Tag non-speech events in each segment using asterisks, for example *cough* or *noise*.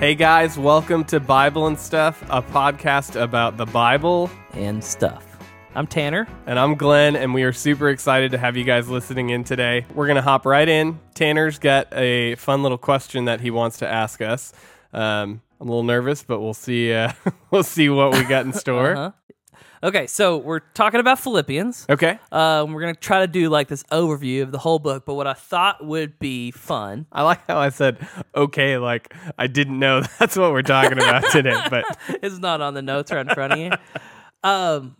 Hey guys, welcome to Bible and Stuff, a podcast about the Bible. and stuff. I'm Tanner. And I'm Glenn, and we are super excited to have you guys listening in today. We're going to hop right in. Tanner's got a fun little question that he wants to ask us. Um, I'm a little nervous, but we'll see. Uh, *laughs* we'll see what we got in store. Okay, so we're talking about Philippians. Okay. Um, we're gonna try to do like this overview of the whole book, but what I thought would be fun. *laughs* I like how I said okay, like I didn't know *laughs* that's what we're talking about today, *laughs* but it's not on the notes right in front of you. Um,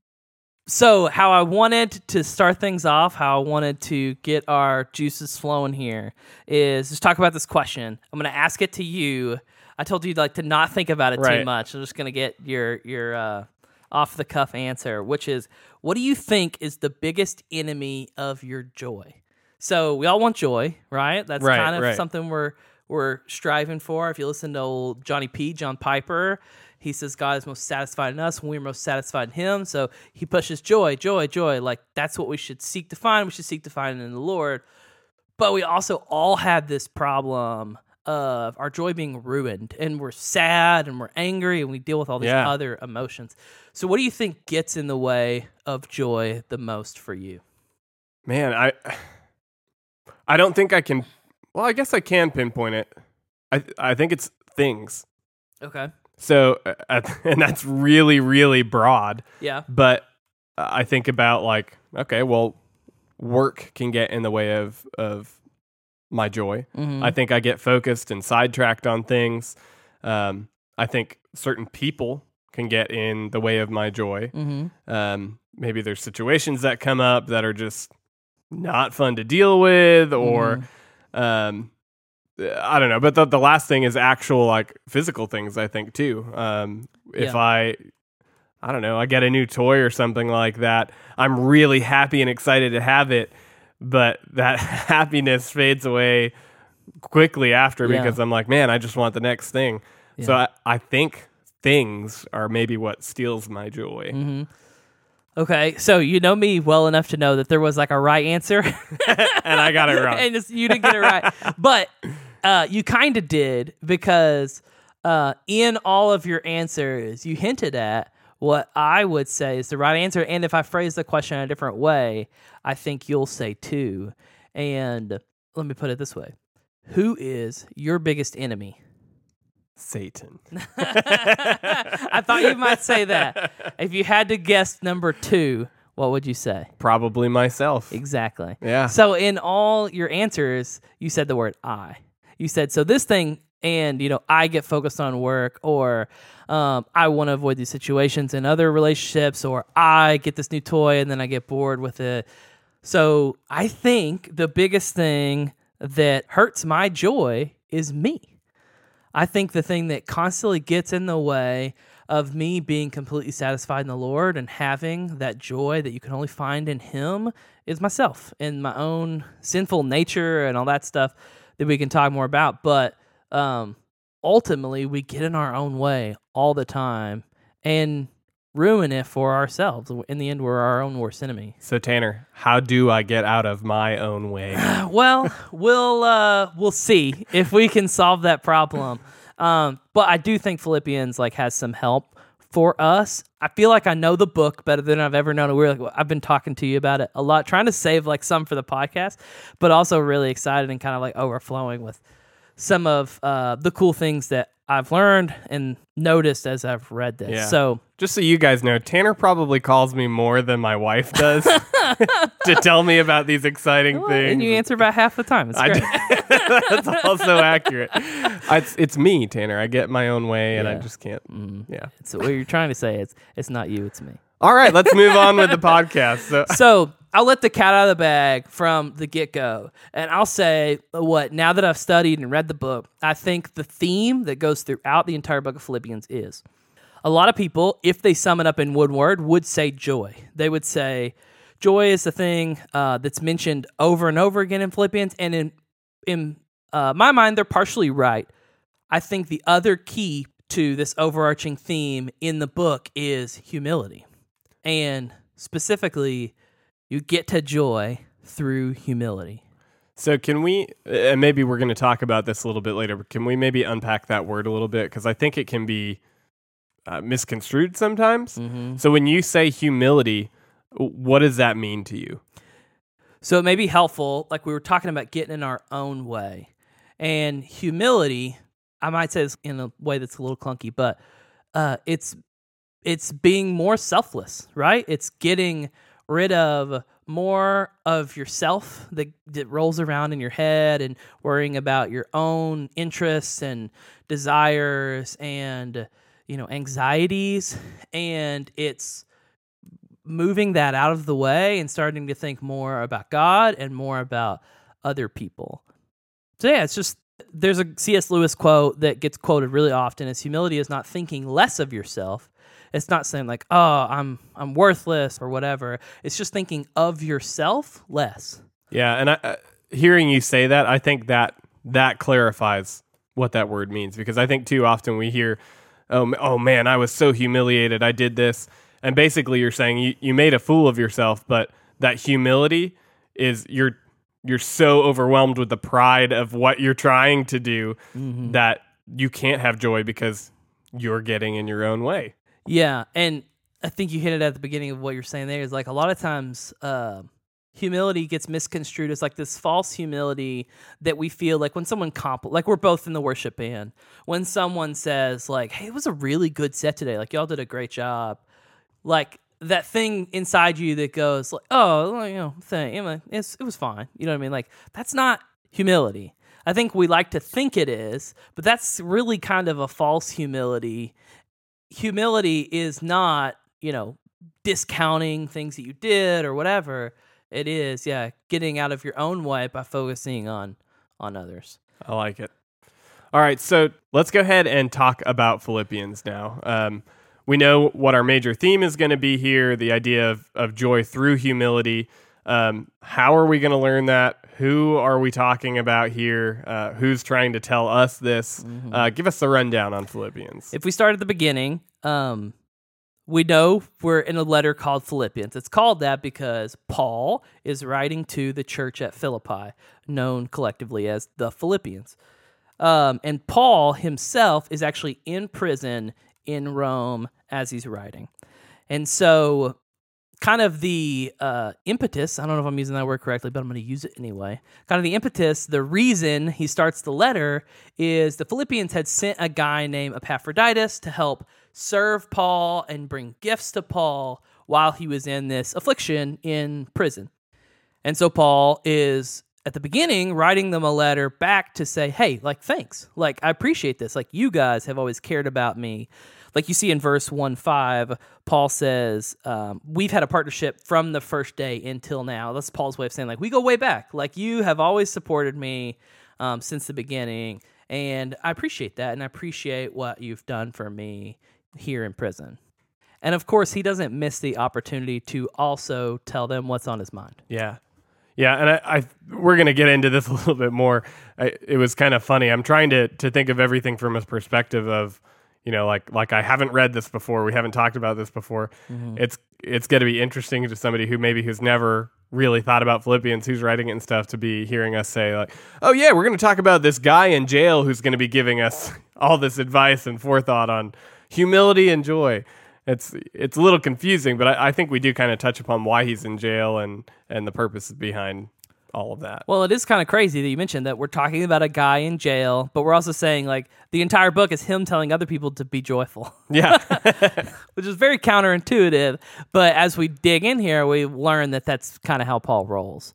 so how I wanted to start things off, how I wanted to get our juices flowing here is just talk about this question. I'm gonna ask it to you. I told you like to not think about it too much. I'm just gonna get your your uh, off the cuff answer, which is, what do you think is the biggest enemy of your joy? So we all want joy, right? That's Right, kind of right. something we're we're striving for. If you listen to old Johnny P, John Piper, he says God is most satisfied in us when we're most satisfied in Him. So he pushes joy, joy, joy. Like that's what we should seek to find. We should seek to find in the Lord. But we also all have this problem of our joy being ruined, and we're sad and we're angry, and we deal with all these Yeah. other emotions. So, what do you think gets in the way of joy the most for you? man, I I don't think I can. Well, I guess I can pinpoint it. I I think it's things. Okay. So, uh, *laughs* and that's really, really broad. Yeah. But I think about like, okay, well, work can get in the way of of my joy. Mhm. I think I get focused and sidetracked on things. Um, I think certain people can get in the way of my joy. Mm-hmm. Um, maybe there's situations that come up that are just not fun to deal with, or um, I don't know. But the, the last thing is actual like physical things. I think too. Um, if Yeah. I, I don't know, I get a new toy or something like that, I'm really happy and excited to have it, but that *laughs* happiness fades away quickly after Yeah. because I'm like, man, I just want the next thing. So I, I think things are maybe what steals my joy. Mm-hmm. Okay, so you know me well enough to know that there was like a right answer, *laughs* *laughs* and I got it wrong. and you didn't get it right, but uh, you kind of did because uh, in all of your answers, you hinted at what I would say is the right answer. And if I phrase the question in a different way, I think you'll say two. And let me put it this way: Who is your biggest enemy? Satan. *laughs* *laughs* I thought you might say that. If you had to guess number two, what would you say? Probably myself. Exactly. Yeah. So in all your answers, you said the word I. You said so this thing, and you know I get focused on work, or um, I want to avoid these situations in other relationships, or I get this new toy and then I get bored with it. So I think the biggest thing that hurts my joy is me. I think the thing that constantly gets in the way of me being completely satisfied in the Lord and having that joy that you can only find in Him is myself and my own sinful nature and all that stuff that we can talk more about. But um, ultimately, we get in our own way all the time and ruin it for ourselves. In the end, we're our own worst enemy. So Tanner, how do I get out of my own way? *sighs* well, we'll uh, we'll see if we can solve that problem. Um, but I do think Philippians like has some help for us. I feel like I know the book better than I've ever known it. We're like I've been talking to you about it a lot, trying to save like some for the podcast, but also really excited and kind of like overflowing with some of uh, the cool things that I've learned and noticed as I've read this. Yeah. So Just so you guys know, Tanner probably calls me more than my wife does *laughs* to tell me about these exciting things. and you answer about half the time. It's I great. do- *laughs* That's also accurate. It's, it's me, Tanner. I get my own way, and I Yeah. Mm. just can't. Yeah. so what you're trying to say is it's not you, it's me. All right, let's move on with the podcast. So, *laughs* so I'll let the cat out of the bag from the get go. And I'll say what, now that I've studied and read the book, I think the theme that goes throughout the entire book of Philippians is a lot of people, if they sum it up in one word, would say joy. They would say joy is the thing uh, that's mentioned over and over again in Philippians. And in, in uh, my mind, they're partially right. I think the other key to this overarching theme in the book is humility. And specifically, you get to joy through humility. So can we, and maybe we're going to talk about this a little bit later, but can we maybe unpack that word a little bit? Because I think it can be uh, misconstrued sometimes. Mm-hmm. So when you say humility, what does that mean to you? So it may be helpful, like we were talking about getting in our own way. And humility, I might say this in a way that's a little clunky, but uh, it's it's being more selfless, right? It's getting rid of more of yourself that, that rolls around in your head and worrying about your own interests and desires and you know anxieties and it's moving that out of the way and starting to think more about God and more about other people. So yeah, it's just there's a C.S. Lewis quote that gets quoted really often is humility is not thinking less of yourself. It's not saying like, "Oh, I'm I'm worthless" or whatever. It's just thinking of yourself less. Yeah, and I, uh, hearing you say that, I think that that clarifies what that word means because I think too often we hear, "Oh, oh man, I was so humiliated. I did this." And basically you're saying you, you made a fool of yourself, but that humility is you're you're so overwhelmed with the pride of what you're trying to do that you can't have joy because you're getting in your own way. Yeah, and I think you hit it at the beginning of what you're saying there is like a lot of times uh, humility gets misconstrued as like this false humility that we feel like when someone compl like we're both in the worship band. When someone says like hey it was a really good set today. Like y'all did a great job. Like that thing inside you that goes like oh well, you know thing it's, it was fine. You know what I mean? Like that's not humility. I think we like to think it is but that's really kind of a false humility humility is not, you know, discounting things that you did or whatever. It is, yeah, getting out of your own way by focusing on on others. I like it. All right, so let's go ahead and talk about Philippians now. Um, we know what our major theme is going to be here the idea of, of joy through humility. Um, how are we going to learn that? Who are we talking about here? Uh, who's trying to tell us this? Uh, give us the rundown on Philippians. If we start at the beginning, um, we know we're in a letter called Philippians. It's called that because Paul is writing to the church at Philippi, known collectively as the Philippians. Um, and Paul himself is actually in prison in Rome as he's writing. And so, kind of the uh, impetus I don't know if I'm using that word correctly, but I'm going to use it anyway. Kind of the impetus, the reason he starts the letter is the Philippians had sent a guy named Epaphroditus to help serve Paul and bring gifts to Paul while he was in this affliction in prison. And so Paul is at the beginning writing them a letter back to say, hey, like, thanks. Like, I appreciate this. Like, you guys have always cared about me. Like you see in verse 1 5, Paul says, um, We've had a partnership from the first day until now. That's Paul's way of saying, like, we go way back. Like, you have always supported me um, since the beginning. And I appreciate that. And I appreciate what you've done for me here in prison. And of course, he doesn't miss the opportunity to also tell them what's on his mind. Yeah. Yeah, and I, I we're gonna get into this *laughs* a little bit more. I, it was kind of funny. I'm trying to to think of everything from a perspective of, you know, like like I haven't read this before. We haven't talked about this before. Mm-hmm. It's it's going to be interesting to somebody who maybe who's never really thought about Philippians, who's writing it and stuff, to be hearing us say like, "Oh yeah, we're going to talk about this guy in jail who's going to be giving us *laughs* all this advice and forethought on humility and joy." It's it's a little confusing, but I, I think we do kind of touch upon why he's in jail and and the purposes behind all of that. Well, it is kind of crazy that you mentioned that we're talking about a guy in jail, but we're also saying like the entire book is him telling other people to be joyful, Yeah, *laughs* which is very counterintuitive. But as we dig in here, we learn that that's kind of how Paul rolls.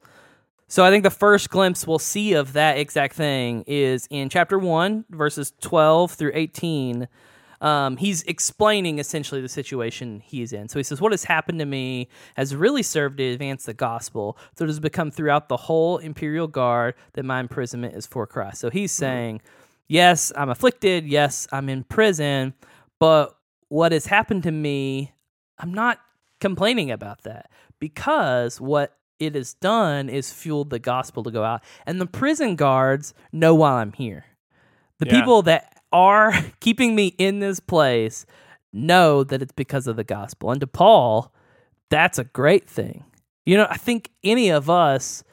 So I think the first glimpse we'll see of that exact thing is in chapter 1, verses 12 through 18. Um, he's explaining essentially the situation he's in. So he says, What has happened to me has really served to advance the gospel. So it has become throughout the whole imperial guard that my imprisonment is for Christ. So he's saying, Yes, I'm afflicted. Yes, I'm in prison. But what has happened to me, I'm not complaining about that because what it has done is fueled the gospel to go out. And the prison guards know why I'm here. The Yeah. people that are *laughs* keeping me in this place know that it's because of the gospel. And to Paul, that's a great thing. You know, I think any of us,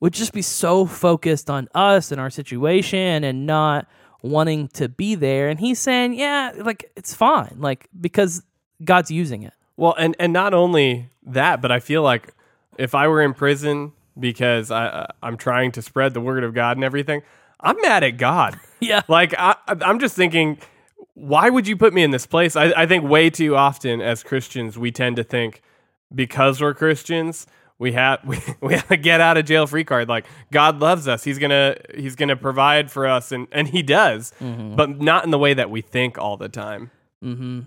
would just be so focused on us and our situation and not wanting to be there. And he's saying, yeah, like it's fine, like because God's using it. Well, and and not only that, but I feel like if I were in prison because I uh, I'm trying to spread the word of God and everything, I'm mad at God. *laughs* Yeah. Like I I'm just thinking, why would you put me in this place? I, I think way too often as Christians we tend to think because we're Christians we have *laughs* we, we have a get out of jail free card like god loves us he's gonna he's gonna provide for us and and he does but not in the way that we think all the time Mm-hmm.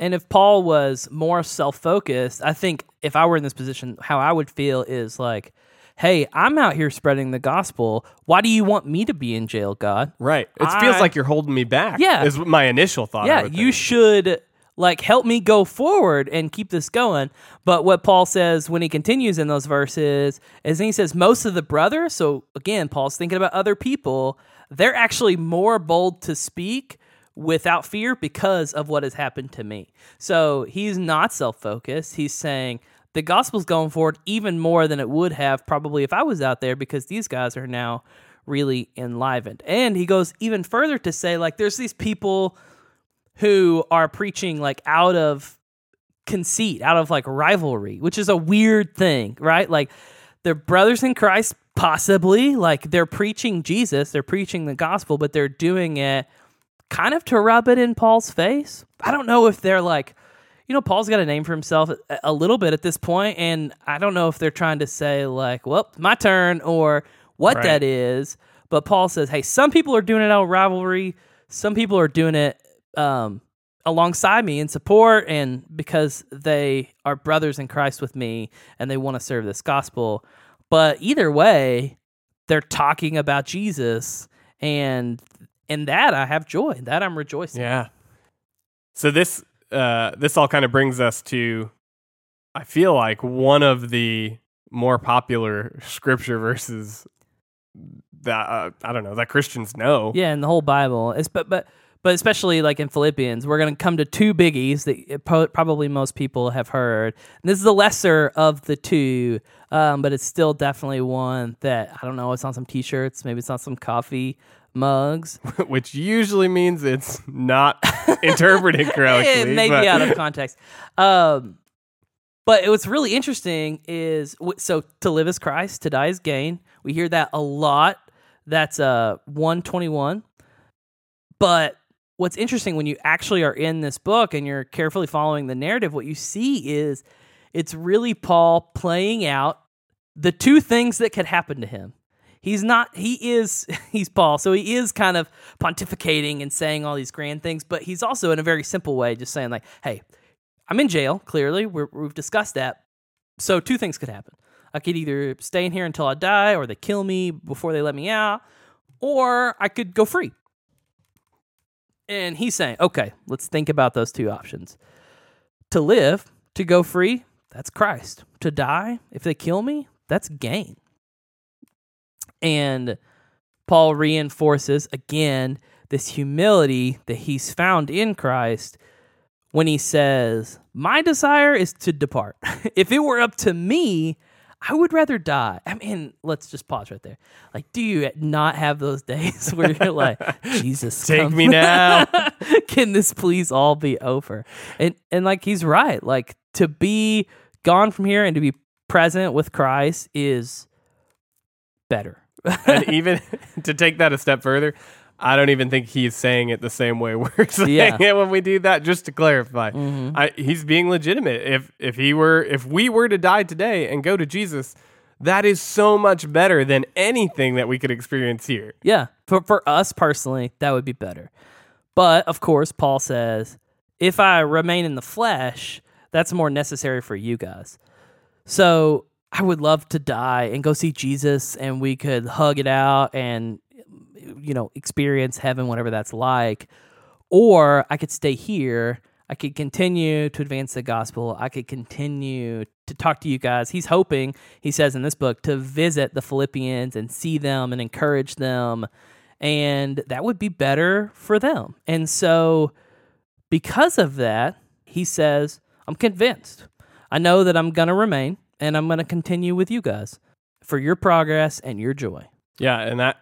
And if Paul was more self focused, I think if I were in this position, how I would feel is like, hey, I'm out here spreading the gospel. Why do you want me to be in jail, God? right it feels like you're holding me back Yeah. is my initial thought yeah, you think. should like help me go forward and keep this going. But what Paul says when he continues in those verses is he says most of the brothers, so again, Paul's thinking about other people, they're actually more bold to speak without fear because of what has happened to me. So he's not self-focused. He's saying the gospel's going forward even more than it would have probably if I was out there because these guys are now really enlivened. And he goes even further to say like there's these people who are preaching like out of conceit, out of like rivalry, which is a weird thing, right? Like they're brothers in Christ, possibly. Like they're preaching Jesus, they're preaching the gospel, but they're doing it kind of to rub it in Paul's face. I don't know if they're like, you know, Paul's got a name for himself a, a little bit at this point, and I don't know if they're trying to say like, "Well, my turn" or what Right. that is. But Paul says, "Hey, some people are doing it out of rivalry. Some people are doing it um, alongside me in support, and because they are brothers in Christ with me, and they want to serve this gospel. But either way, they're talking about Jesus, and in that I have joy. In that I'm rejoicing. yeah so this uh this all kind of brings us to i feel like one of the more popular scripture verses that uh, i don't know that christians know Yeah, in the whole Bible. It's, but but but especially like in Philippians, we're going to come to two biggies that it probably most people have heard. And this is the lesser of the two, um, but it's still definitely one that I don't know. It's on some T-shirts, maybe it's on some coffee mugs, *laughs* which usually means it's not interpreted *laughs* correctly. it may but- be out of *laughs* context. Um, but what's really interesting is so to live is Christ, to die is gain. We hear that a lot. That's uh 121. But what's interesting when you actually are in this book and you're carefully following the narrative, what you see is it's really Paul playing out the two things that could happen to him. He's not, he is, *laughs* he's Paul. So he is kind of pontificating and saying all these grand things, but he's also in a very simple way just saying, like, hey, I'm in jail, clearly. We're, we've discussed that. So two things could happen. I could either stay in here until I die, or they kill me before they let me out, or I could go free. And he's saying, okay, let's think about those two options. To live, to go free, that's Christ. To die, if they kill me, that's gain. And Paul reinforces again this humility that he's found in Christ when he says, My desire is to depart. *laughs* if it were up to me, I would rather die. I mean, let's just pause right there. Like, do you not have those *laughs* days where you're like, Jesus, Take come. me now. *laughs* Can this please all be over? And and like he's right. Like to be gone from here and to be present with Christ is better. And even *laughs* to take that a step further, I don't even think he's saying it the same way *laughs* we're saying Yeah. it when we do that. Just to clarify, Mhm. I, he's being legitimate. If if he were if we were to die today and go to Jesus, that is so much better than anything that we could experience here. Yeah, for for us personally, that would be better. But of course, Paul says, if I remain in the flesh, that's more necessary for you guys. So I would love to die and go see Jesus, and we could hug it out and you know experience heaven, whatever that's like. Or I could stay here. I could continue to advance the gospel. I could continue to talk to you guys. He's hoping, he says in this book, to visit the Philippians and see them and encourage them. And that would be better for them. And so, because of that, he says, I'm convinced. I know that I'm going to remain and I'm going to continue with you guys. for your progress and your joy. Yeah, and that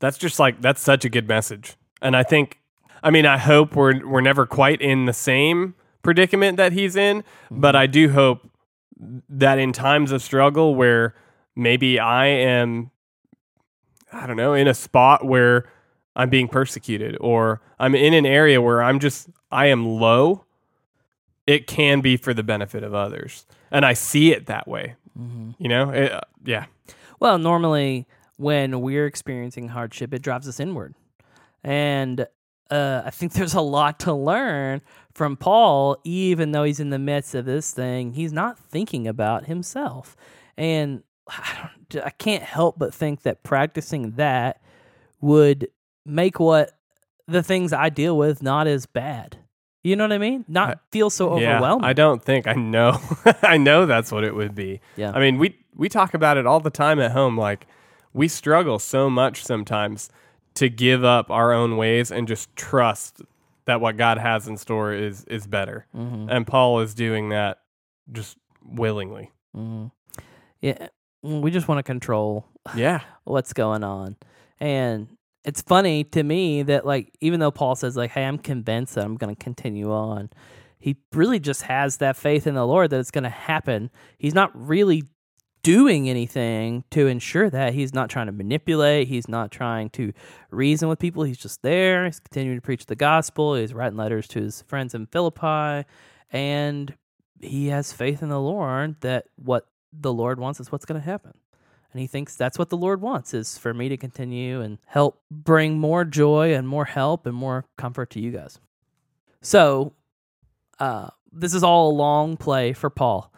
that's just like that's such a good message. And I think I mean I hope we're we're never quite in the same predicament that he's in, but mm-hmm. I do hope that in times of struggle where maybe I am I don't know, in a spot where I'm being persecuted or I'm in an area where I'm just I am low, it can be for the benefit of others. And I see it that way. You know? It, yeah. Well, normally when we're experiencing hardship, it drives us inward. And uh, I think *laughs* there's a lot to learn from Paul, even though he's in the midst of this thing. He's not thinking about himself. And I, don't, I can't help but think that practicing that would make what the things I deal with not as bad. You know what I mean? Not I- feel so overwhelmed. Yeah. I don't think I know. *laughs* I know that's what it would be. Yeah. I mean, we we talk about it all the time at home. Like we struggle so much sometimes to give up our own ways and just trust that what God has in store is is better. Mm-hmm. And Paul is doing that just willingly. hmm Yeah, we just want to control Yeah. *laughs* what's going on. And it's funny to me that like even though Paul says like, "Hey, I'm convinced that I'm going to continue on," he really just has that faith in the Lord that it's going to happen. He's not really doing anything to ensure that. He's not trying to manipulate. He's not trying to reason with people. He's just there. He's continuing to preach the gospel. He's writing letters to his friends in Philippi, and he has faith in the Lord that what the Lord wants is what's going to happen. And he thinks that's what the Lord wants is for me to continue and help bring more joy and more help and more comfort to you guys. So, uh, this is all a long play for Paul.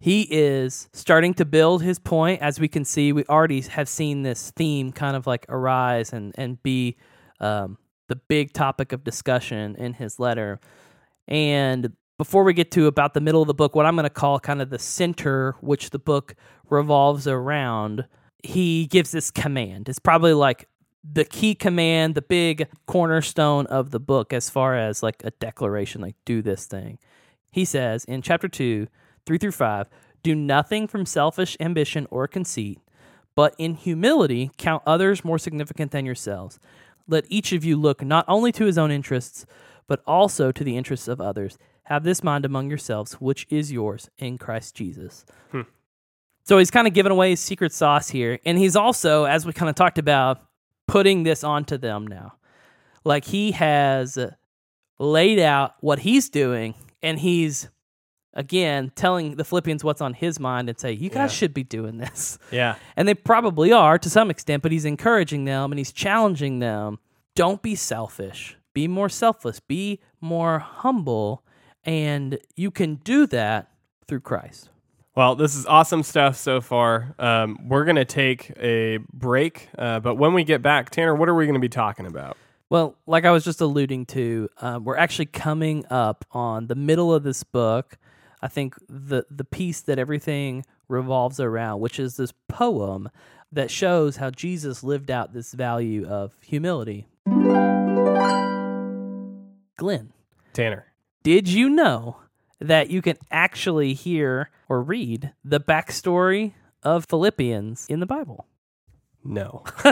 He is starting to build his point. As we can see, we already have seen this theme kind of like arise and, and be um, the big topic of discussion in his letter. And before we get to about the middle of the book, what I'm going to call kind of the center, which the book revolves around, he gives this command. It's probably like the key command, the big cornerstone of the book, as far as like a declaration, like do this thing. He says in chapter 2, 3 through 5, do nothing from selfish ambition or conceit, but in humility count others more significant than yourselves. Let each of you look not only to his own interests, but also to the interests of others. Have this mind among yourselves, which is yours in Christ Jesus. Hmm. So he's kind of giving away his secret sauce here. And he's also, as we kind of talked about, putting this onto them now. Like he has laid out what he's doing, and he's, again, telling the Philippians what's on his mind and say, you guys Yeah. should be doing this. Yeah. And they probably are to some extent, but he's encouraging them and he's challenging them. Don't be selfish. Be more selfless. Be more humble. And you can do that through Christ. Well, this is awesome stuff so far. Um, we're going to take a break, uh, but when we get back, Tanner, what are we going to be talking about? Well, like I was just alluding to, uh, we're actually coming up on the middle of this book. I think the the piece that everything revolves around, which is this poem that shows how Jesus lived out this value of humility. Glenn, Tanner. Did you know that you can actually hear or read the backstory of Philippians in the Bible? No. *laughs*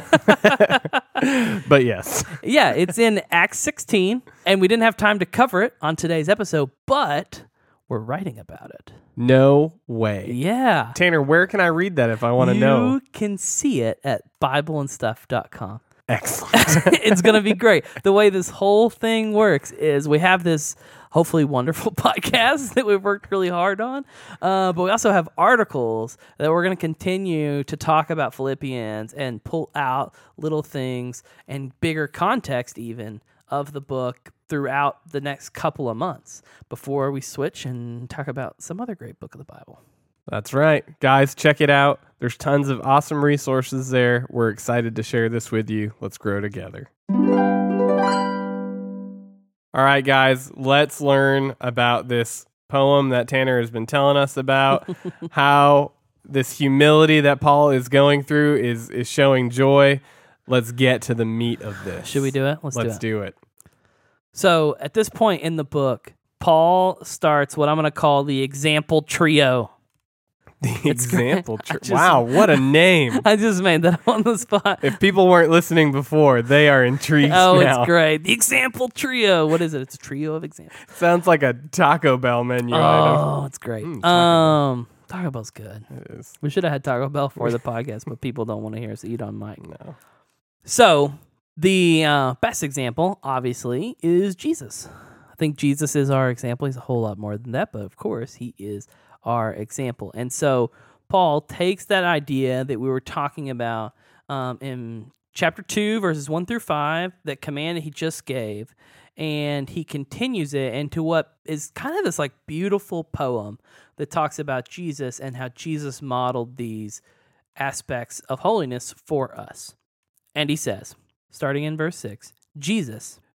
but yes. yeah, it's in Acts 16, and we didn't have time to cover it on today's episode, but we're writing about it. No way. Yeah. Tanner, where can I read that if I want to know? you can see it at bibleandstuff.com. Excellent. *laughs* it's going to be great. The way this whole thing works is we have this hopefully wonderful *laughs* podcast that we've worked really hard on, uh, but we also have articles that we're going to continue to talk about Philippians and pull out little things and bigger context even of the book throughout the next couple of months before we switch and talk about some other great book of the Bible. That's right. Guys, check it out. There's tons of awesome resources there. We're excited to share this with you. Let's grow together. All right, guys, let's learn about this poem that Tanner has been telling us about, *laughs* how this humility that Paul is going through is, is showing joy. Let's get to the meat of this. Should we do it? Let's, Let's do it. do it. So at this point in the book, Paul starts what I'm going to call the example trio. *laughs* The It's example. Just- wow, what a name! *laughs* I just made that on the spot. if people weren't listening before, they are intrigued Oh, now. it's great. The example trio. What is it? It's a trio of examples. *laughs* Sounds like a Taco Bell menu item. Oh, it's great. Mm, Taco um, Taco Bell's good. It is. We should have had Taco Bell for the podcast, but people don't want to hear us eat on mic. No. So, the uh, best example, obviously, is Jesus. I think Jesus is our example. He's a whole lot more than that, but of course, he is our example. And so, Paul takes that idea that we were talking about um, in chapter 2, verses 1 through 5, that command that he just gave, and he continues it into what is kind of this like beautiful poem that talks about Jesus and how Jesus modeled these aspects of holiness for us. And he says, starting in verse 6 Jesus,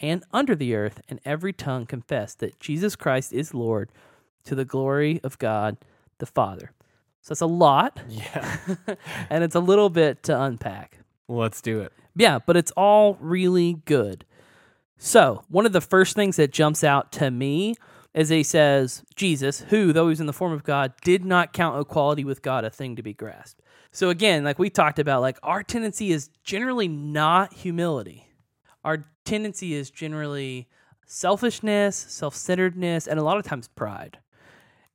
and under the earth, and every tongue confess that Jesus Christ is Lord to the glory of God the Father. So that's a lot, *laughs* Yeah. *laughs* and it's a little bit to unpack. Let's do it. Yeah, but it's all really good. So, one of the first things that jumps out to me is he says, Jesus, who, though he was in the form of God, did not count equality with God a thing to be grasped. So, again, like we talked about, like our tendency is generally not humility. Our tendency is generally selfishness, self centeredness, and a lot of times pride.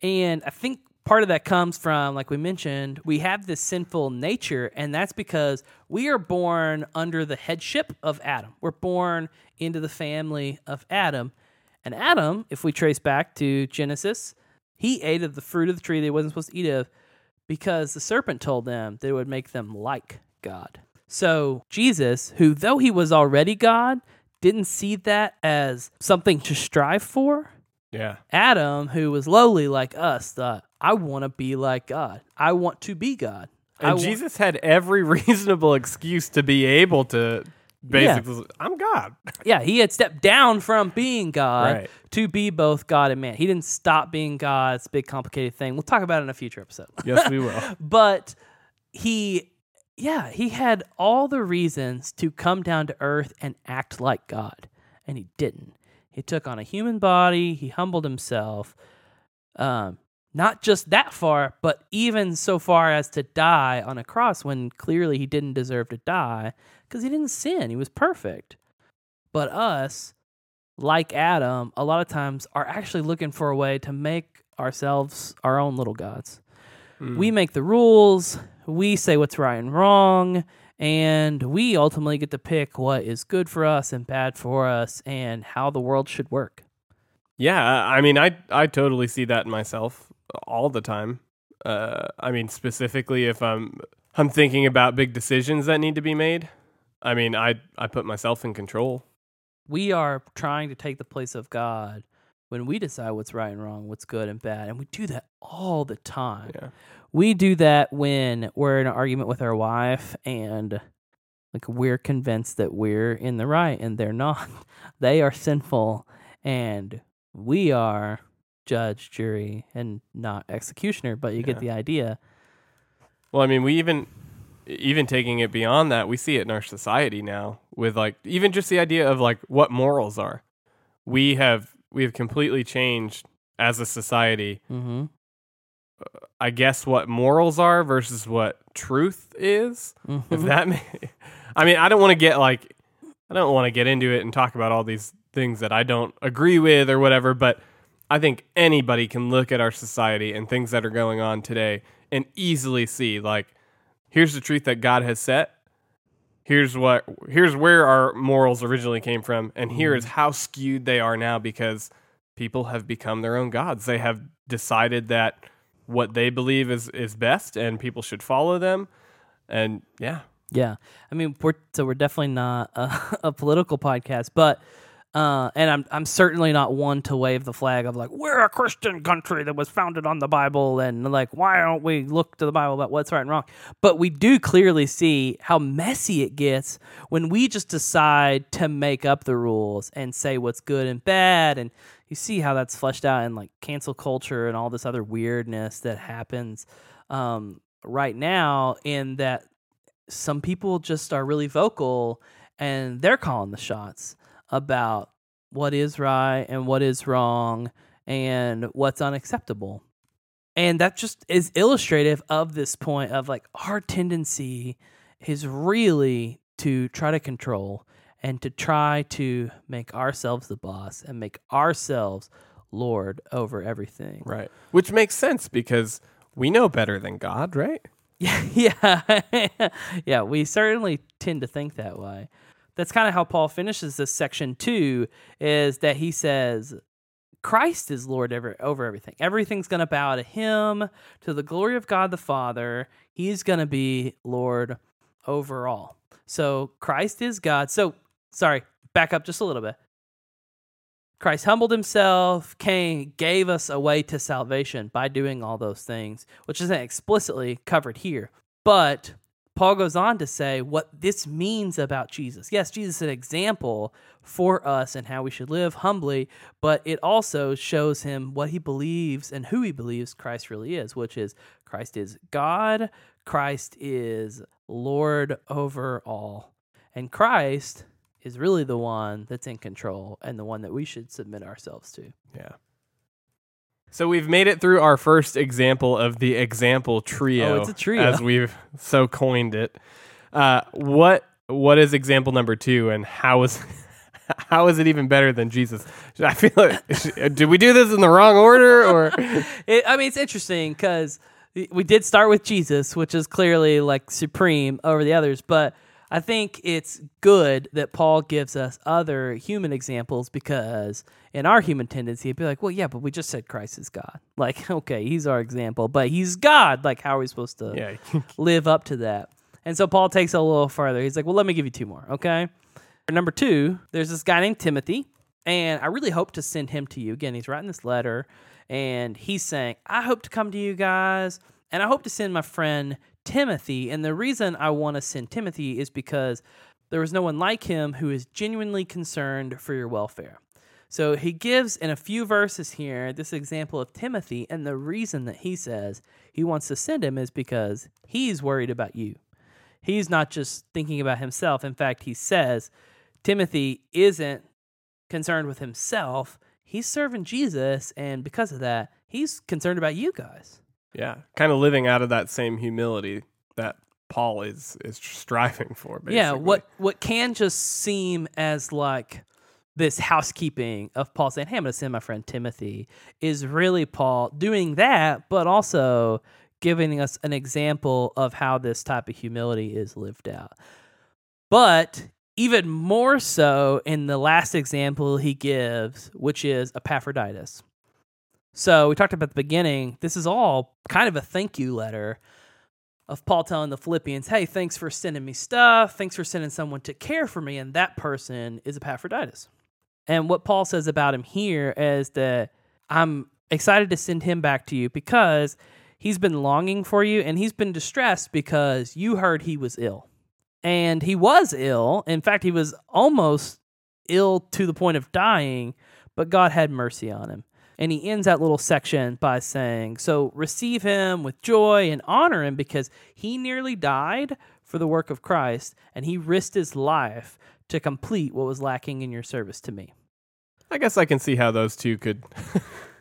And I think part of that comes from, like we mentioned, we have this sinful nature, and that's because we are born under the headship of Adam. We're born into the family of Adam. And Adam, if we trace back to Genesis, he ate of the fruit of the tree they wasn't supposed to eat of because the serpent told them that it would make them like God. So Jesus, who though he was already God, didn't see that as something to strive for. Yeah. Adam, who was lowly like us, thought, I want to be like God. I want to be God. I And wa- Jesus had every *laughs* reasonable excuse to be able to basically, I'm God. *laughs* yeah, he had stepped down from being God Right. to be both God and man. He didn't stop being God. It's a big, complicated thing. We'll talk about it in a future episode. Yes, we *laughs* will. but he, yeah, he had all the reasons to come down to earth and act like God, and he didn't. He took on a human body. He humbled himself. Um, not just that far, but even so far as to die on a cross when clearly he didn't deserve to die because he didn't sin. He was perfect. But us, like Adam, a lot of times are actually looking for a way to make ourselves our own little gods. We make the rules, we say what's right and wrong, and we ultimately get to pick what is good for us and bad for us and how the world should work. Yeah, I mean, I I totally see that in myself all the time. Uh, I mean, specifically if I'm I'm thinking about big decisions that need to be made. I mean, I I put myself in control. We are trying to take the place of God when we decide what's right and wrong, what's good and bad, and we do that all the time. Yeah. We do that when we're in an argument with our wife and like we're convinced that we're in the right and they're not. *laughs* They are sinful and we are judge, jury, and not executioner, but you get the idea. Well, I mean, we even even taking it beyond that, we see it in our society now with like even just the idea of like what morals are. We have we have completely changed as a society. Mm-hmm. I guess what morals are versus what truth is. Mm-hmm. If that, may, *laughs* I mean, I don't want to get like, I don't want to get into it and talk about all these things that I don't agree with or whatever. But I think anybody can look at our society and things that are going on today and easily see like, here's the truth that God has set. Here's what, here's where our morals originally came from, and here is mm. how skewed they are now because people have become their own gods. They have decided that what they believe is is best, and people should follow them. And yeah, Yeah, I mean, we're so we're definitely not a, *laughs* a political podcast, but Uh, and I'm I'm certainly not one to wave the flag of like we're a Christian country that was founded on the Bible and like why don't we look to the Bible about what's right and wrong? But we do clearly see how messy it gets when we just decide to make up the rules and say what's good and bad and you see how that's fleshed out in like cancel culture and all this other weirdness that happens um, right now in that some people just are really vocal and they're calling the shots about what is right and what is wrong and what's unacceptable. And that just is illustrative of this point of like our tendency is really to try to control and to try to make ourselves the boss and make ourselves lord over everything. Right. Which makes sense because we know better than God, right? *laughs* Yeah, yeah, *laughs* yeah. We certainly tend to think that way. That's kind of how Paul finishes this section too. Is that he says Christ is Lord over, over everything. Everything's going to bow to Him, to the glory of God the Father. He's going to be Lord over all. So Christ is God. So sorry, back up just a little bit. Christ humbled himself, came, gave us a way to salvation by doing all those things, which isn't explicitly covered here. But Paul goes on to say what this means about Jesus. Yes, Jesus is an example for us and how we should live humbly, but it also shows him what he believes and who he believes Christ really is, which is Christ is God, Christ is Lord over all. And Christ is really the one that's in control and the one that we should submit ourselves to. Yeah. So we've made it through our first example of the example trio. Oh, it's a trio. as we've so coined it. Uh, what what is example number two, and how is *laughs* how is it even better than Jesus? I feel like *laughs* did we do this in the wrong order, or *laughs* It, I mean, it's interesting because we did start with Jesus, which is clearly like supreme over the others, but I think it's good that Paul gives us other human examples because in our human tendency, it'd be like, well, yeah, but we just said Christ is God. *laughs* Like, okay, he's our example, but he's God. Like, how are we supposed to yeah? *laughs* *laughs* live up to that? And so Paul takes it a little further. He's like, well, let me give you two more, okay? Number two, there's this guy named Timothy, and I really hope to send him to you. Again, he's writing this letter, and he's saying, I hope to come to you guys, and I hope to send my friend Timothy. And the reason I want to send Timothy is because there was no one like him who is genuinely concerned for your welfare. So he gives in a few verses here this example of Timothy, and the reason that he says he wants to send him is because he's worried about you. He's not just thinking about himself. In fact, he says Timothy isn't concerned with himself, he's serving Jesus, and because of that, he's concerned about you guys. Yeah, kind of living out of that same humility that Paul is is striving for. Basically. Yeah, what what can just seem as like this housekeeping of Paul saying, "Hey, I'm going to send my friend Timothy," is really Paul doing that, but also giving us an example of how this type of humility is lived out. But even more so in the last example he gives, which is Epaphroditus. So we talked about the beginning, this is all kind of a thank you letter of Paul telling the Philippians, hey, thanks for sending me stuff. Thanks for sending someone to care for me. And that person is Epaphroditus. And what Paul says about him here is that I'm excited to send him back to you because he's been longing for you and he's been distressed because you heard he was ill. And he was ill. In fact, he was almost ill to the point of dying, but God had mercy on him. And he ends that little section by saying, So receive him with joy and honor him because he nearly died for the work of Christ and he risked his life to complete what was lacking in your service to me. I guess I can see how those two could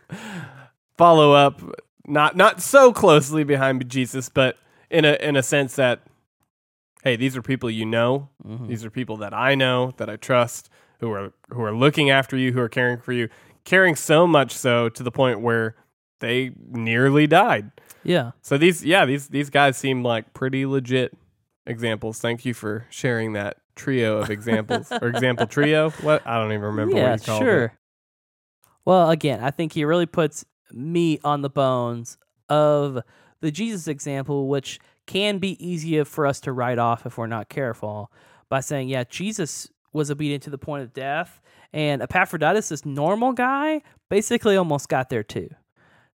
*laughs* follow up not not so closely behind Jesus, but in a in a sense that hey, these are people you know. Mm-hmm. These are people that I know, that I trust, who are who are looking after you, who are caring for you, caring so much so to the point where they nearly died. Yeah. So these yeah, these these guys seem like pretty legit examples. Thank you for sharing that trio of examples or example trio. What I don't even remember yeah, what you called sure. it. Well, again, I think he really puts meat on the bones of the Jesus example, which can be easier for us to write off if we're not careful by saying, yeah, Jesus was obedient to the point of death, And Epaphroditus, this normal guy, basically almost got there too.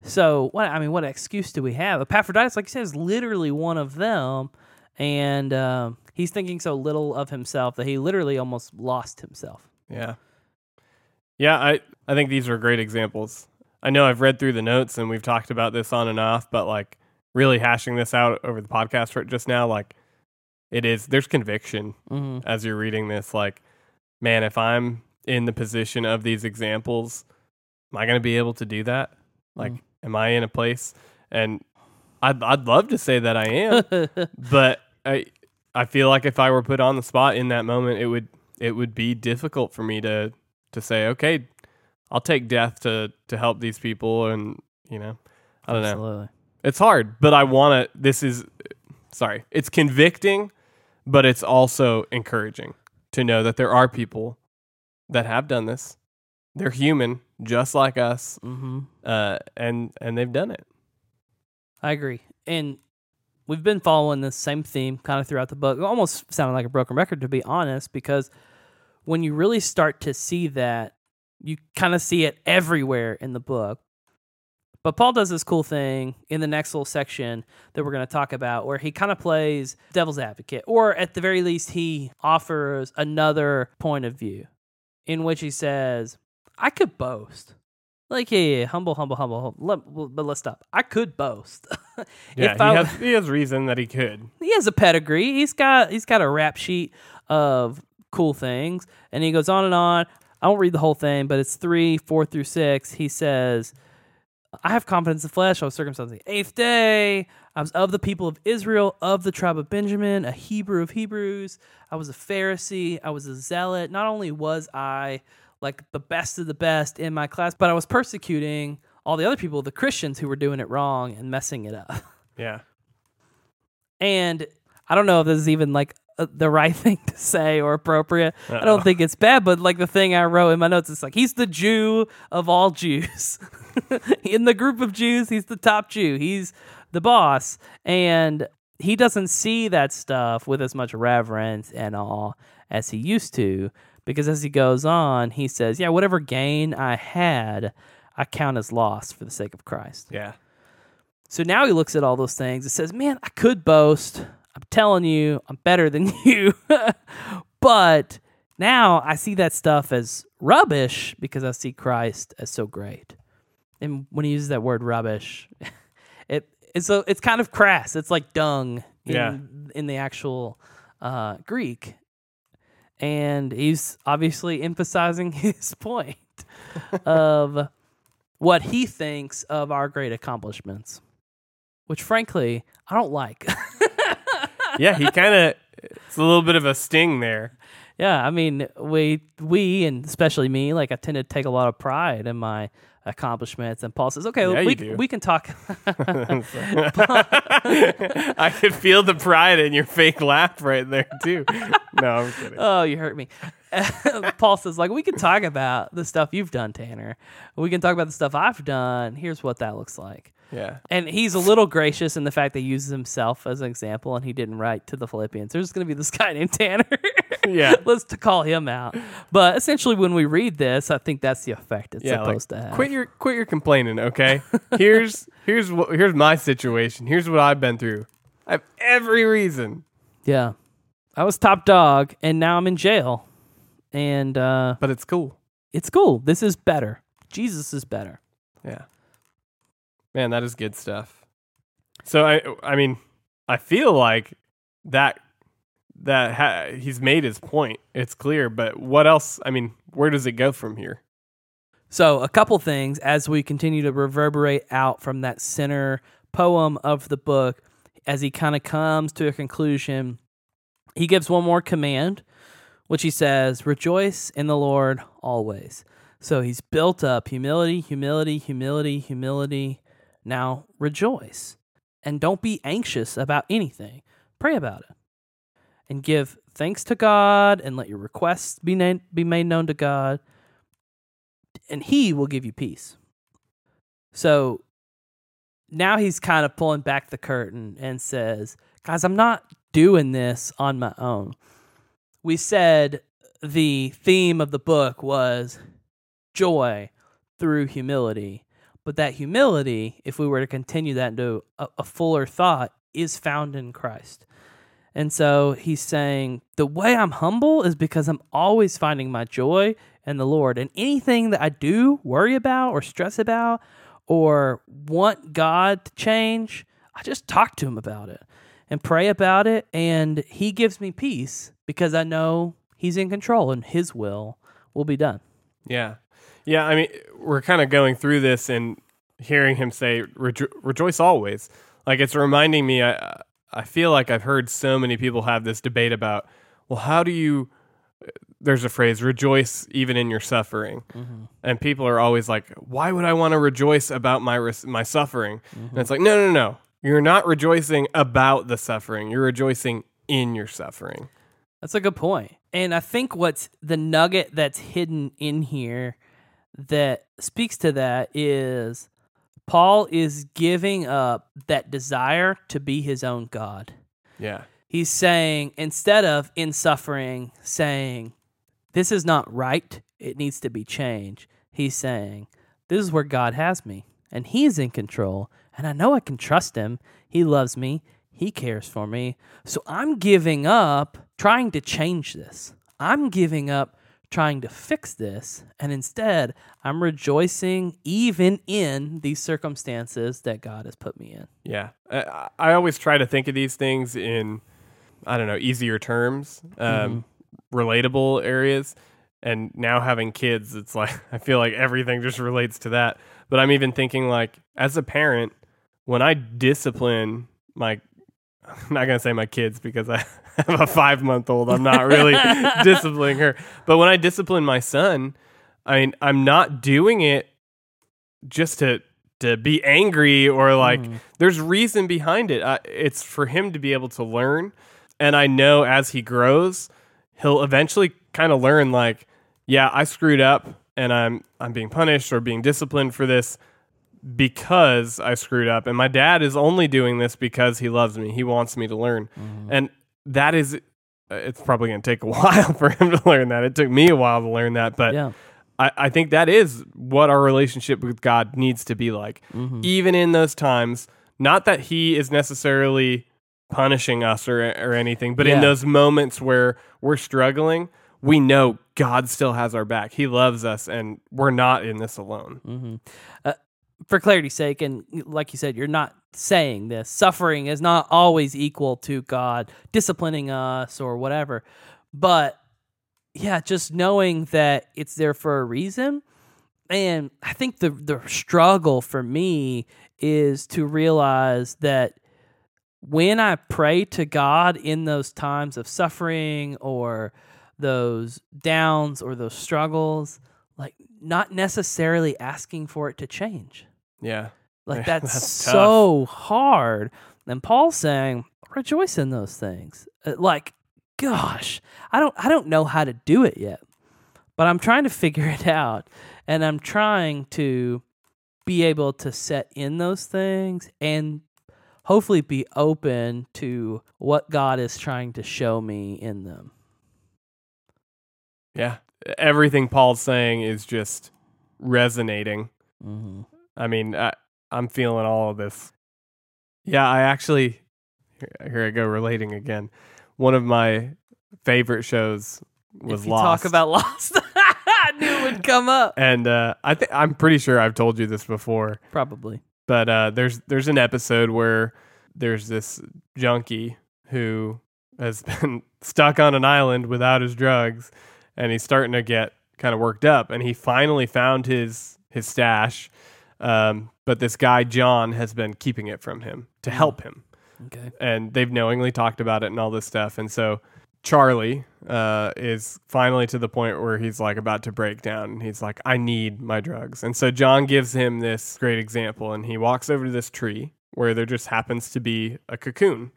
So what I mean, what excuse do we have? Epaphroditus, like you said, is literally one of them, and um, he's thinking so little of himself that he literally almost lost himself. Yeah. Yeah, I, I think these are great examples. I know I've read through the notes and we've talked about this on and off, but like really hashing this out over the podcast right just now, like it is, there's conviction Mm-hmm. as you're reading this. Like, man, if I'm in the position of these examples, am I going to be able to do that? Like, Mm. am I in a place? And I'd, I'd love to say that I am, *laughs* but I, I feel like if I were put on the spot in that moment, it would, it would be difficult for me to, to say, okay, I'll take death to, to help these people. And, you know, I don't know. It's hard, but I want to. This is, sorry, it's convicting, but it's also encouraging to know that there are people that have done this. They're human, just like us, Mm-hmm. uh, and and they've done it. I agree. And we've been following this same theme kind of throughout the book. It almost sounded like a broken record, to be honest, because when you really start to see that, you kind of see it everywhere in the book. But Paul does this cool thing in the next little section that we're going to talk about where he kind of plays devil's advocate, or at the very least, he offers another point of view in which he says, I could boast. Like, yeah, yeah, humble, humble, humble. humble. Let, but let's stop. I could boast. *laughs* Yeah, If he I- has he has reason that he could. he has a pedigree. He's got he's got a rap sheet of cool things, and he goes on and on. I won't read the whole thing, but it's three, four through six. He says, "I have confidence in the flesh. I was circumcised the eighth day. I was of the people of Israel, of the tribe of Benjamin, a Hebrew of Hebrews. I was a Pharisee. I was a zealot. Not only was I like the best of the best in my class, but I was persecuting." All the other people, the Christians who were doing it wrong and messing it up. *laughs* Yeah, And I don't know if this is even like uh, the right *laughs* thing to say or appropriate. I Uh-oh. don't think it's bad, but like the thing I wrote in my notes, it's like he's the Jew of all Jews. *laughs* in the group of Jews, he's the top Jew. He's the boss. And he doesn't see that stuff with as much reverence and awe as he used to. Because as he goes on, he says, Yeah, whatever gain I had, I count as loss for the sake of Christ. yeah, So now he looks at all those things and says, Man, I could boast. I'm telling you, I'm better than *laughs* you. but now I see that stuff as rubbish because I see Christ as so great. And when he uses that word rubbish, *laughs* it it's so it's kind of crass. It's like dung in, Yeah. in the actual uh, Greek. And he's obviously emphasizing *laughs* his point of what he thinks of our great accomplishments, which frankly, I don't like. *laughs* yeah. He kind of it's a little bit of a sting there. yeah, I mean, we we and especially me, like I tend to take a lot of pride in my accomplishments and Paul says, "Okay, Yeah, we we can talk *laughs* *laughs* I could feel the pride in your fake laugh right there too. No, I'm kidding. *laughs* Oh, you hurt me. Paul says, like, we can talk about the stuff you've done, Tanner. We can talk about the stuff I've done. Here's what that looks like. Yeah, And he's a little gracious in the fact that he uses himself as an example and he didn't write to the Philippians. There's going to be this guy named Tanner. Yeah. *laughs* Let's to call him out. But essentially, when we read this, I think that's the effect it's yeah. Like, supposed to have. quit your quit your complaining. Okay. Here's *laughs* here's what here's my situation. Here's what I've been through. I have every reason, yeah. I was top dog and now I'm in jail. And uh, but it's cool. it's cool. This is better. Jesus is better. Yeah. Man, that is good stuff. So I I mean, I feel like that that ha- he's made his point. It's clear, but what else? I mean, where does it go from here? So, a couple things as we continue to reverberate out from that center poem of the book, as he kind of comes to a conclusion, he gives one more command, which he says, Rejoice in the Lord always. So, he's built up humility, humility, humility, humility. Now, rejoice. And don't be anxious about anything, pray about it. And give thanks to God and let your requests be, na- be made known to God and he will give you peace. So now he's kind of pulling back the curtain and says, Guys, I'm not doing this on my own. We said the theme of the book was joy through humility. But that humility, if we were to continue that into a, a fuller thought, is found in Christ. And so he's saying, the way I'm humble is because I'm always finding my joy in the Lord. And anything that I do worry about or stress about or want God to change, I just talk to him about it and pray about it. And he gives me peace because I know he's in control and his will will be done. Yeah. Yeah. I mean, we're kind of going through this and hearing him say, Rejo- rejoice always. Like it's reminding me, I, I feel like I've heard so many people have this debate about, well, how do you, there's a phrase, rejoice even in your suffering. Mm-hmm. And people are always like, why would I want to rejoice about my, res- my suffering? Mm-hmm. And it's like, no, no, no. You're not rejoicing about the suffering. You're rejoicing in your suffering. That's a good point. And I think what's the nugget that's hidden in here that speaks to that is Paul is giving up that desire to be his own God. Yeah. He's saying, instead of in suffering, saying, this is not right, it needs to be changed. He's saying, this is where God has me, and He's in control, and I know I can trust Him. He loves me, He cares for me. So I'm giving up trying to change this. I'm giving up trying to fix this, and instead, I'm rejoicing even in these circumstances that God has put me in. Yeah. I, I always try to think of these things in, I don't know, easier terms, um, relatable areas. And now having kids, it's like, *laughs* I feel like everything just relates to that. But I'm even thinking, like, as a parent, when I discipline my, I'm not going to say my kids because I *laughs* have a five month old. I'm not really *laughs* disciplining her. But when I discipline my son, I mean, I'm not doing it just to to be angry or like there's reason behind it. Uh, it's for him to be able to learn, and I know as he grows, he'll eventually kind of learn like, yeah, I screwed up and I'm I'm being punished or being disciplined for this because I screwed up, and my dad is only doing this because he loves me. He wants me to learn, mm-hmm. and that is. uh, It's probably going to take a *laughs* while for him to learn that. It took me a while to learn that, but Yeah. I, I think that is what our relationship with God needs to be like. Mm-hmm. Even in those times, not that He is necessarily punishing us or, or anything, but in those moments where we're struggling, we know God still has our back. He loves us, and we're not in this alone. Mm-hmm. Uh, for clarity's sake, and like you said, you're not saying this. Suffering is not always equal to God disciplining us or whatever. But yeah, just knowing that it's there for a reason. And I think the the struggle for me is to realize that when I pray to God in those times of suffering or those downs or those struggles, like not necessarily asking for it to change. Yeah. Like Yeah, *laughs* that's, that's so hard. And Paul's saying, rejoice in those things. Uh, Like, gosh, I don't I don't know how to do it yet. But I'm trying to figure *laughs* it out. And I'm trying to be able to set in those things and hopefully be open to what God is trying to show me in them. Yeah. Everything Paul's saying is just resonating. Mm-hmm. I mean, I, I'm feeling all of this. Yeah, I actually, here, here I go relating again. One of my favorite shows was if you Lost. talk about Lost, *laughs* I knew it would come up. and uh, I think I'm pretty sure I've told you this before, Probably. but uh, there's there's an episode where there's this junkie who has *laughs* been stuck on an island without his drugs, and he's starting to get kind of worked up, and he finally found his his stash, um, but this guy John has been keeping it from him to help him Okay. and they've knowingly talked about it and all this stuff. And so Charlie uh, is finally to the point where he's like about to break down. And he's like, I need my drugs. And so John gives him this great example. And he walks over to this tree where there just happens to be a cocoon.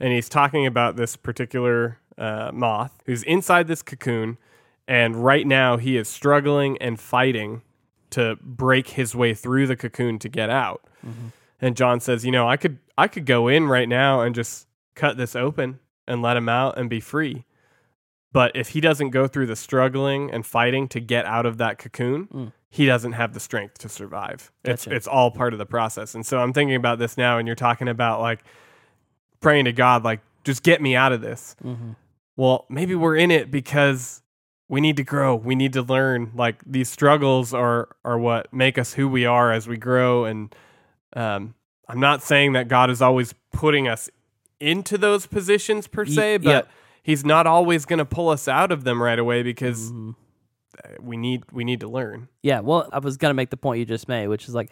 And he's talking about this particular uh, moth who's inside this cocoon. And right now he is struggling and fighting to break his way through the cocoon to get out. And John says, "You know, I could I could go in right now and just cut this open and let him out and be free. But if he doesn't go through the struggling and fighting to get out of that cocoon, Mm. he doesn't have the strength to survive. It's Gotcha. it's all part of the process. And so I'm thinking about this now, and you're talking about like praying to God, like just get me out of this. Mm-hmm. Well, maybe we're in it because we need to grow. We need to learn. Like these struggles are are what make us who we are as we grow. And um, I'm not saying that God is always putting us into those positions per se, but. He's not always going to pull us out of them right away because Mhm. we need we need to learn. Yeah, well, I was gonna make the point you just made, which is like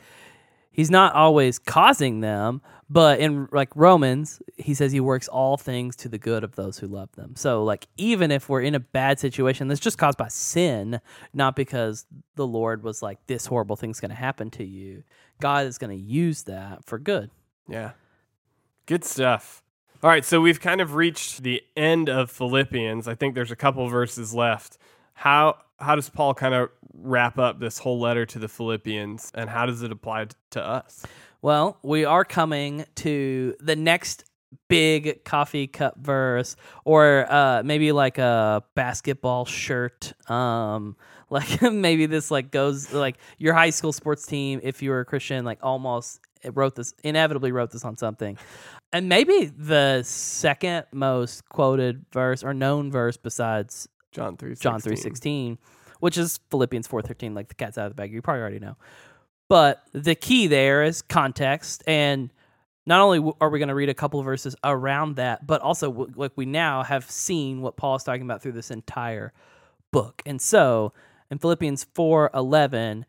he's not always causing them, but in like Romans, he says he works all things to the good of those who love them. So like even if we're in a bad situation that's just caused by sin, not because the Lord was like this horrible thing's gonna happen to you, God is gonna use that for good. Yeah. Good stuff. All right, so we've kind of reached the end of Philippians. I think there's a couple verses left. How how does Paul kind of wrap up this whole letter to the Philippians and how does it apply to us? Well, we are coming to the next big coffee cup verse, or uh, maybe like a basketball shirt. Um, *laughs* like maybe this like goes like your high school sports team, if you were a Christian, like almost wrote this inevitably wrote this on something. And maybe the second most quoted verse or known verse besides John 3 John three sixteen, which is Philippians four thirteen, like the cat's out of the bag. You probably already know. But the key there is context, and not only are we going to read a couple verses around that, but also like we now have seen what Paul is talking about through this entire book. And so in Philippians four eleven,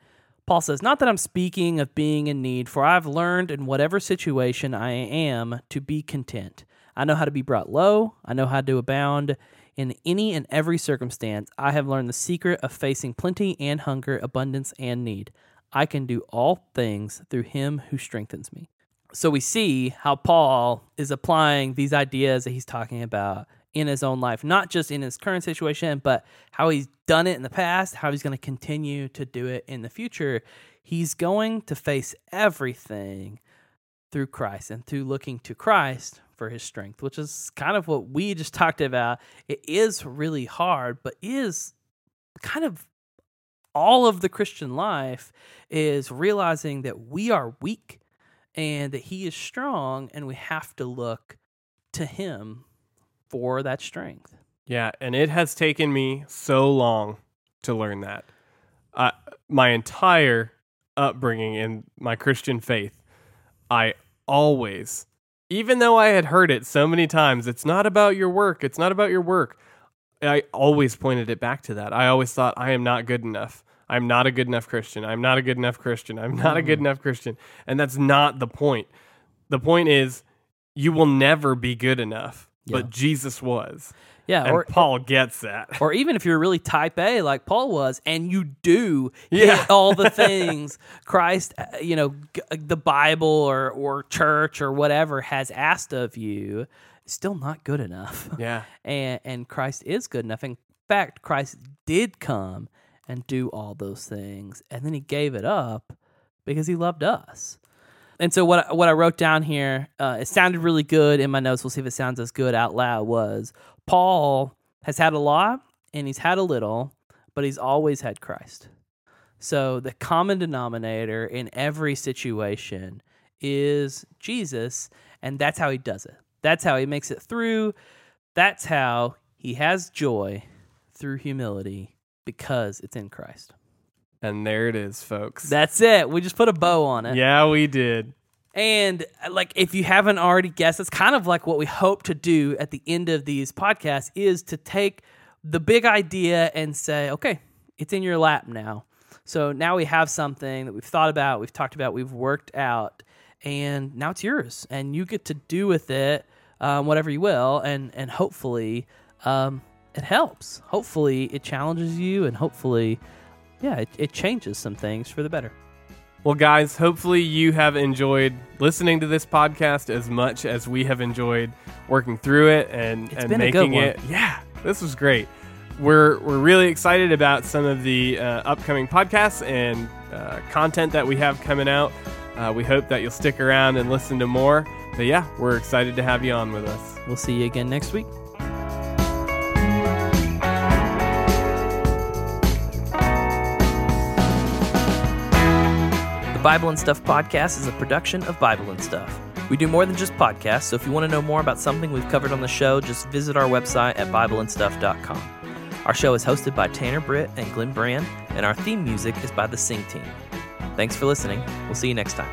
Paul says, "Not that I'm speaking of being in need, for I've learned in whatever situation I am to be content. I know how to be brought low. I know how to abound." In any and every circumstance, I have learned the secret of facing plenty and hunger, abundance and need. I can do all things through him who strengthens me. So we see how Paul is applying these ideas that he's talking about in his own life, not just in his current situation, but how he's done it in the past, how he's going to continue to do it in the future. He's going to face everything through Christ and through looking to Christ for his strength, which is kind of what we just talked about. It is really hard, but is kind of all of the Christian life is realizing that we are weak and that he is strong and we have to look to him for that strength. Yeah, and it has taken me so long to learn that. Uh, my entire upbringing in my Christian faith, I always, even though I had heard it so many times, it's not about your work, it's not about your work. I always pointed it back to that. I always thought, I am not good enough. I'm not a good enough Christian. I'm not a good enough Christian. I'm not a good mm. enough Christian. And that's not the point. The point is, you will never be good enough, Yeah. but Jesus was. Yeah, And or *laughs* Paul gets that. or even if you're really type A like Paul was and you do Yeah. *laughs* all the *laughs* things Christ uh, you know the Bible or or church or whatever has asked of you still not good enough. Yeah. and and Christ is good enough. In fact, Christ did come and do all those things, and then he gave it up because he loved us. And so what I- what I wrote down here, uh, it sounded really good in my notes. We'll see if it sounds as good out loud. Was Paul has had a lot and he's had a little, but he's always had Christ. So the common denominator in every situation is Jesus, and that's how he does it. That's how he makes it through. That's how he has joy through humility because it's in Christ. And there it is, folks. That's it. We just put a bow on it. yeah, we did. And uh, like if you haven't already guessed, it's kind of like what we hope to do at the end of these podcasts is to take the big idea and say, okay, it's in your lap now. So now we have something that we've thought about, we've talked about, we've worked out, and now it's yours, and you get to do with it um, whatever you will, and and hopefully um, it helps. Hopefully it challenges you, and hopefully, yeah, it, it changes some things for the better. Well, guys, hopefully you have enjoyed listening to this podcast as much as we have enjoyed working through it and, It's and been a good making one. it. Yeah, this was great. We're, we're really excited about some of the uh, upcoming podcasts and uh, content that we have coming out. Uh, we hope that you'll stick around and listen to more. But yeah, we're excited to have you on with us. We'll see you again next week. The Bible and Stuff podcast is a production of Bible and Stuff. We do more than just podcasts, so if you want to know more about something we've covered on the show, just visit our website at BibleandStuff.com. Our show is hosted by Tanner Britt and Glenn Brand, and our theme music is by the Sing Team. Thanks for listening. We'll see you next time.